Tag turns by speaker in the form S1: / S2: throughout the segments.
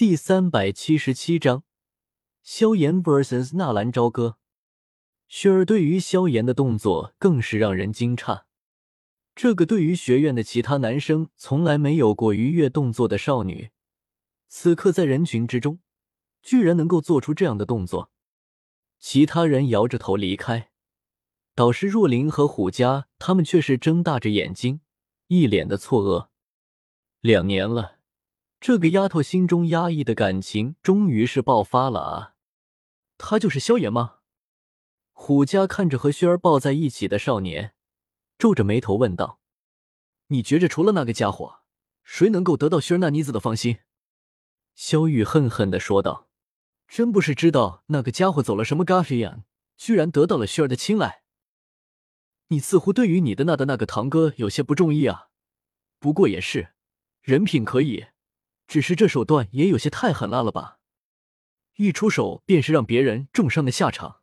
S1: 第三百七十七章，萧炎 vs 纳兰朝歌。雪儿对于萧炎的动作更是让人惊诧。这个对于学院的其他男生从来没有过愉悦动作的少女，此刻在人群之中，居然能够做出这样的动作。其他人摇着头离开，导师若琳和虎家他们却是睁大着眼睛，一脸的错愕。两年了。这个丫头心中压抑的感情终于是爆发了啊！他就是萧炎吗？虎家看着和薰儿抱在一起的少年，皱着眉头问道：“你觉着除了那个家伙，谁能够得到薰儿那妮子的芳心？”萧玉恨恨的说道：“真不是知道那个家伙走了什么咖啡眼，居然得到了薰儿的青睐。你似乎对于你的那的那个堂哥有些不中意啊？不过也是，人品可以。”只是这手段也有些太狠辣了吧！一出手便是让别人重伤的下场。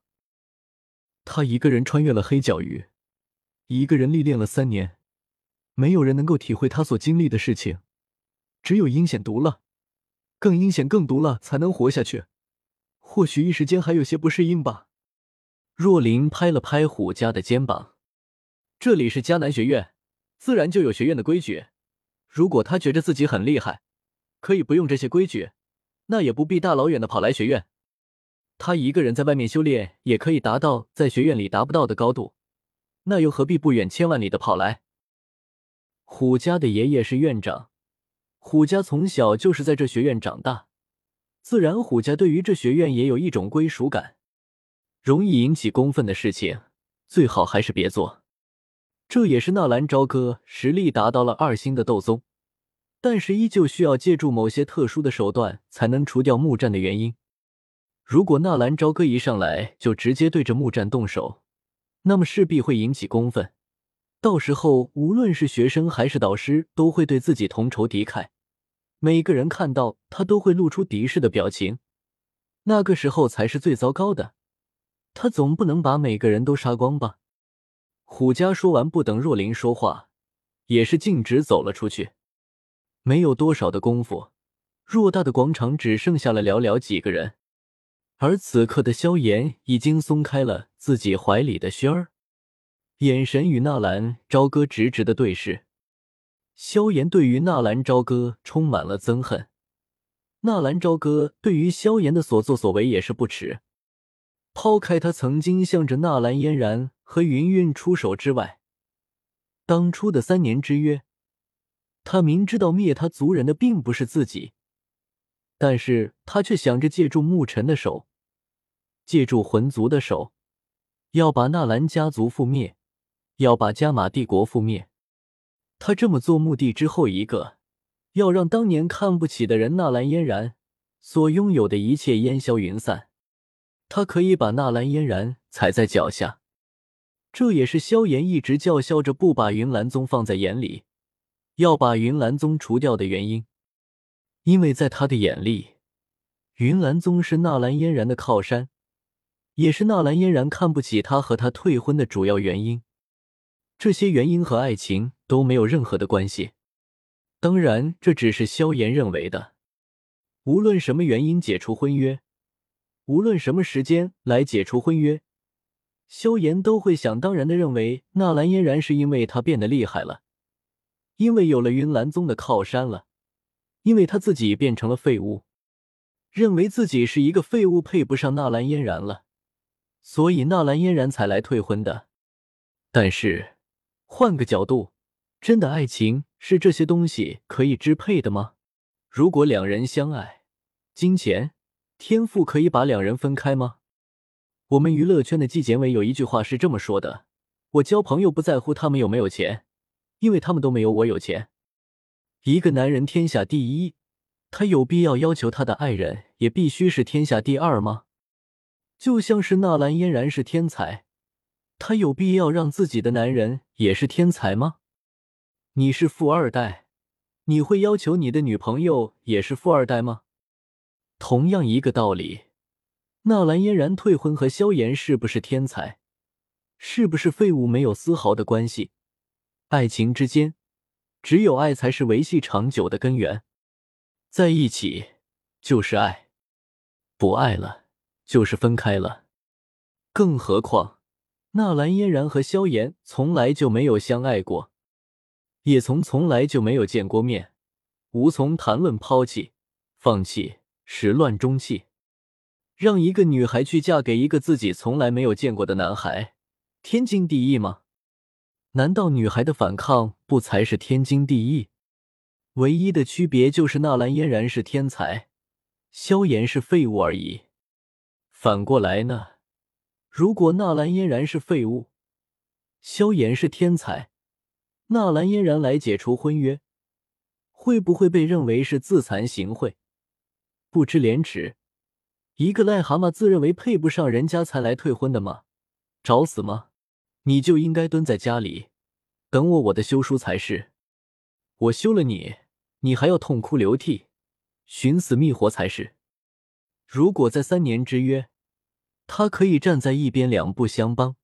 S1: 他一个人穿越了黑角域，一个人历练了三年，没有人能够体会他所经历的事情。只有阴险毒辣，更阴险更毒辣才能活下去。或许一时间还有些不适应吧。若琳拍了拍虎家的肩膀：“这里是迦南学院，自然就有学院的规矩。如果他觉着自己很厉害。”可以不用这些规矩，那也不必大老远的跑来学院。他一个人在外面修炼，也可以达到在学院里达不到的高度，那又何必不远千万里的跑来？虎家的爷爷是院长，虎家从小就是在这学院长大，自然虎家对于这学院也有一种归属感。容易引起公愤的事情，最好还是别做。这也是纳兰朝歌实力达到了二星的斗宗。但是依旧需要借助某些特殊的手段才能除掉木战的原因。如果纳兰朝歌一上来就直接对着木战动手，那么势必会引起公愤。到时候无论是学生还是导师，都会对自己同仇敌忾。每个人看到他都会露出敌视的表情，那个时候才是最糟糕的。他总不能把每个人都杀光吧？虎家说完，不等若琳说话，也是径直走了出去。没有多少的功夫，偌大的广场只剩下了寥寥几个人，而此刻的萧炎已经松开了自己怀里的萱儿，眼神与纳兰朝歌直直的对视。萧炎对于纳兰朝歌充满了憎恨，纳兰朝歌对于萧炎的所作所为也是不耻。抛开他曾经向着纳兰嫣然和云韵出手之外，当初的三年之约。他明知道灭他族人的并不是自己，但是他却想着借助牧尘的手，借助魂族的手，要把纳兰家族覆灭，要把加玛帝国覆灭。他这么做目的之后一个，要让当年看不起的人纳兰嫣然所拥有的一切烟消云散。他可以把纳兰嫣然踩在脚下，这也是萧炎一直叫嚣着不把云岚宗放在眼里。要把云岚宗除掉的原因，因为在他的眼里，云岚宗是纳兰嫣然的靠山，也是纳兰嫣然看不起他和他退婚的主要原因。这些原因和爱情都没有任何的关系。当然，这只是萧炎认为的。无论什么原因解除婚约，无论什么时间来解除婚约，萧炎都会想当然的认为纳兰嫣然是因为他变得厉害了。因为有了云岚宗的靠山了，因为他自己变成了废物，认为自己是一个废物，配不上纳兰嫣然了，所以纳兰嫣然才来退婚的。但是换个角度，真的爱情是这些东西可以支配的吗？如果两人相爱，金钱、天赋可以把两人分开吗？我们娱乐圈的纪检委有一句话是这么说的：我交朋友不在乎他们有没有钱。因为他们都没有我有钱。一个男人天下第一，他有必要要求他的爱人也必须是天下第二吗？就像是纳兰嫣然是天才，他有必要让自己的男人也是天才吗？你是富二代，你会要求你的女朋友也是富二代吗？同样一个道理，纳兰嫣然退婚和萧炎是不是天才，是不是废物没有丝毫的关系。爱情之间，只有爱才是维系长久的根源。在一起，就是爱，不爱了就是分开了。更何况，纳兰嫣然和萧炎从来就没有相爱过，也从从来就没有见过面，无从谈论抛弃、放弃、始乱终弃。让一个女孩去嫁给一个自己从来没有见过的男孩，天经地义吗？难道女孩的反抗不才是天经地义？唯一的区别就是纳兰嫣然是天才，萧炎是废物而已。反过来呢？如果纳兰嫣然是废物，萧炎是天才，纳兰嫣然来解除婚约，会不会被认为是自惭形秽、不知廉耻？一个癞蛤蟆自认为配不上人家才来退婚的吗？找死吗？你就应该蹲在家里，等我我的休书才是。我休了你，你还要痛哭流涕、寻死觅活才是。如果在三年之约，他可以站在一边两不相帮，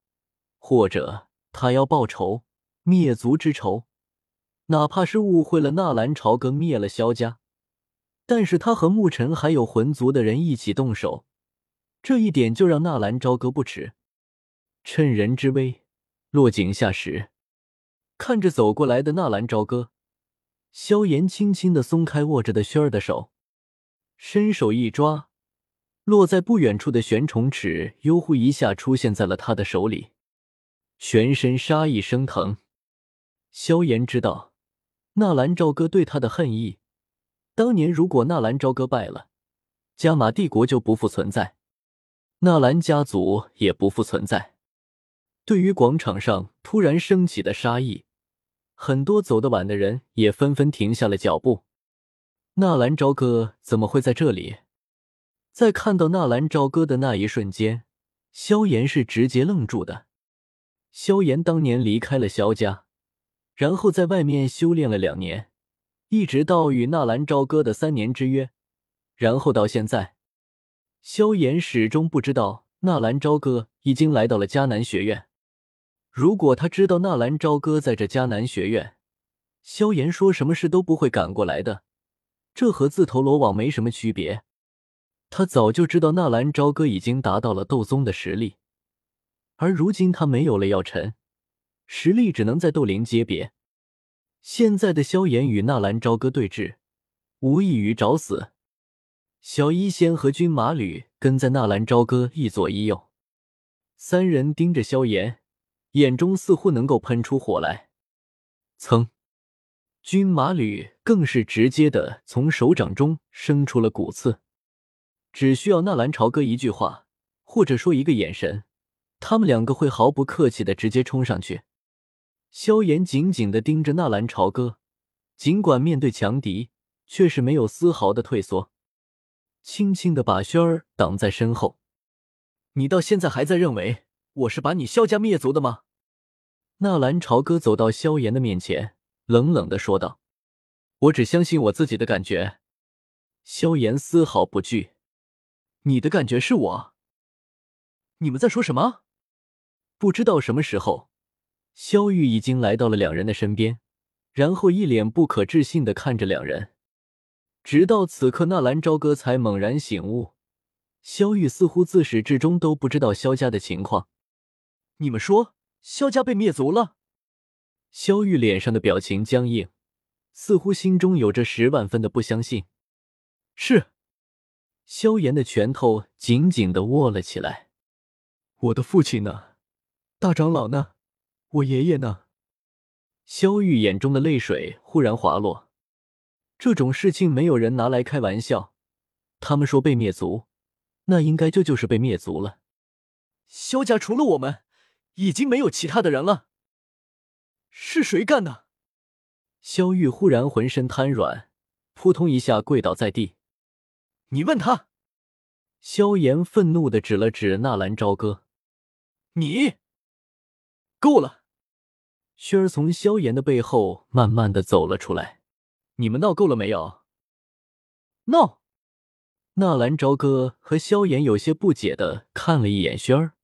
S1: 或者他要报仇灭族之仇，哪怕是误会了纳兰朝歌灭了萧家。但是他和牧尘还有魂族的人一起动手，这一点就让纳兰朝歌不耻。趁人之危，落井下石。看着走过来的纳兰朝歌，萧炎轻轻的松开握着的轩儿的手，伸手一抓，落在不远处的玄虫尺悠忽一下出现在了他的手里，全身杀意升腾。萧炎知道纳兰朝歌对他的恨意。当年如果纳兰朝歌败了，加玛帝国就不复存在，纳兰家族也不复存在。对于广场上突然升起的杀意，很多走得晚的人也纷纷停下了脚步。纳兰朝歌怎么会在这里？在看到纳兰朝歌的那一瞬间，萧炎是直接愣住的。萧炎当年离开了萧家，然后在外面修炼了两年。一直到与纳兰朝歌的三年之约，然后到现在，萧炎始终不知道纳兰朝歌已经来到了迦南学院。如果他知道纳兰朝歌在这迦南学院，萧炎说什么事都不会赶过来的。这和自投罗网没什么区别。他早就知道纳兰朝歌已经达到了斗宗的实力，而如今他没有了药尘，实力只能在斗灵阶别。现在的萧炎与纳兰朝歌对峙，无异于找死。小医仙和军马吕跟在纳兰朝歌一左一右，三人盯着萧炎，眼中似乎能够喷出火来。噌，军马吕更是直接的从手掌中生出了骨刺，只需要纳兰朝歌一句话，或者说一个眼神，他们两个会毫不客气的直接冲上去。萧炎紧紧的盯着纳兰朝歌，尽管面对强敌，却是没有丝毫的退缩，轻轻的把轩儿挡在身后。你到现在还在认为我是把你萧家灭族的吗？纳兰朝歌走到萧炎的面前，冷冷的说道：“我只相信我自己的感觉。”萧炎丝毫不惧：“你的感觉是我？你们在说什么？”不知道什么时候。萧玉已经来到了两人的身边，然后一脸不可置信的看着两人。直到此刻，纳兰朝歌才猛然醒悟，萧玉似乎自始至终都不知道萧家的情况。你们说萧家被灭族了？萧玉脸上的表情僵硬，似乎心中有着十万分的不相信。是，萧炎的拳头紧紧的握了起来。我的父亲呢？大长老呢？我爷爷呢？萧玉眼中的泪水忽然滑落。这种事情没有人拿来开玩笑。他们说被灭族，那应该就就是被灭族了。萧家除了我们，已经没有其他的人了。是谁干的？萧玉忽然浑身瘫软，扑通一下跪倒在地。你问他。萧炎愤怒的指了指纳兰朝歌。你，够了。轩儿从萧炎的背后慢慢的走了出来。你们闹够了没有？闹！纳兰朝歌和萧炎有些不解的看了一眼轩儿。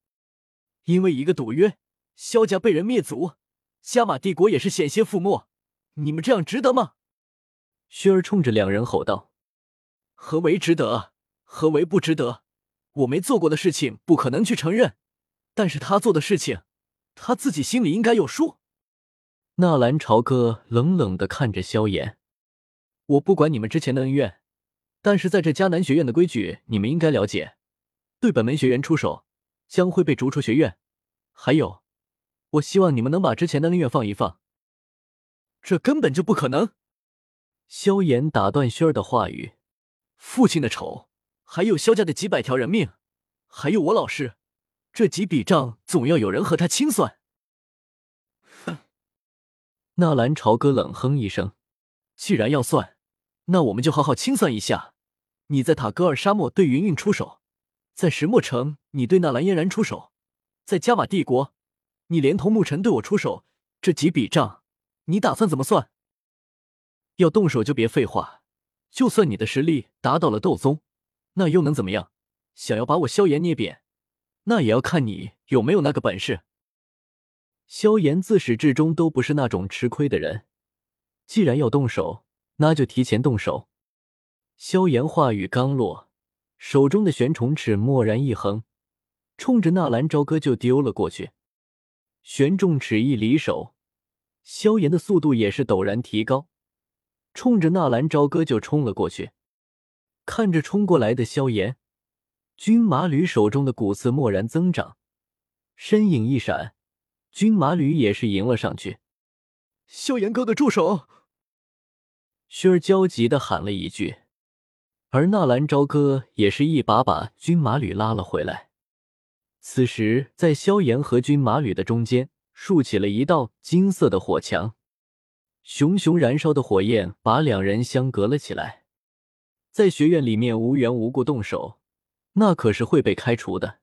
S1: 因为一个赌约，萧家被人灭族，加玛帝国也是险些覆没。你们这样值得吗？轩儿冲着两人吼道：“
S2: 何为值得？何为不值得？我没做过的事情，不可能去承认。但是他做的事情，他自己心里应该有数。
S1: 纳兰朝歌冷冷的看着萧炎：“我不管你们之前的恩怨，但是在这迦南学院的规矩，你们应该了解。对本门学员出手，将会被逐出学院。还有，我希望你们能把之前的恩怨放一放。”
S2: 这根本就不可能！
S1: 萧炎打断轩儿的话语：“
S2: 父亲的仇，还有萧家的几百条人命，还有我老师，这几笔账总要有人和他清算。”
S1: 哼！纳兰朝歌冷哼一声：“
S2: 既然要算，那我们就好好清算一下。你在塔戈尔沙漠对云云出手，在石墨城你对纳兰嫣然出手，在加玛帝国，你连同牧尘对我出手，这几笔账。”你打算怎么算？
S1: 要动手就别废话。就算你的实力达到了斗宗，那又能怎么样？想要把我萧炎捏扁，那也要看你有没有那个本事。萧炎自始至终都不是那种吃亏的人，既然要动手，那就提前动手。萧炎话语刚落，手中的玄虫尺蓦然一横，冲着纳兰朝歌就丢了过去。玄重尺一离手。萧炎的速度也是陡然提高，冲着纳兰朝歌就冲了过去。看着冲过来的萧炎，军马吕手中的骨刺蓦然增长，身影一闪，军马吕也是迎了上去。
S2: 萧炎哥哥，住手！
S1: 薰儿焦急的喊了一句，而纳兰朝歌也是一把把军马吕拉了回来。此时，在萧炎和军马吕的中间。竖起了一道金色的火墙，熊熊燃烧的火焰把两人相隔了起来。在学院里面无缘无故动手，那可是会被开除的。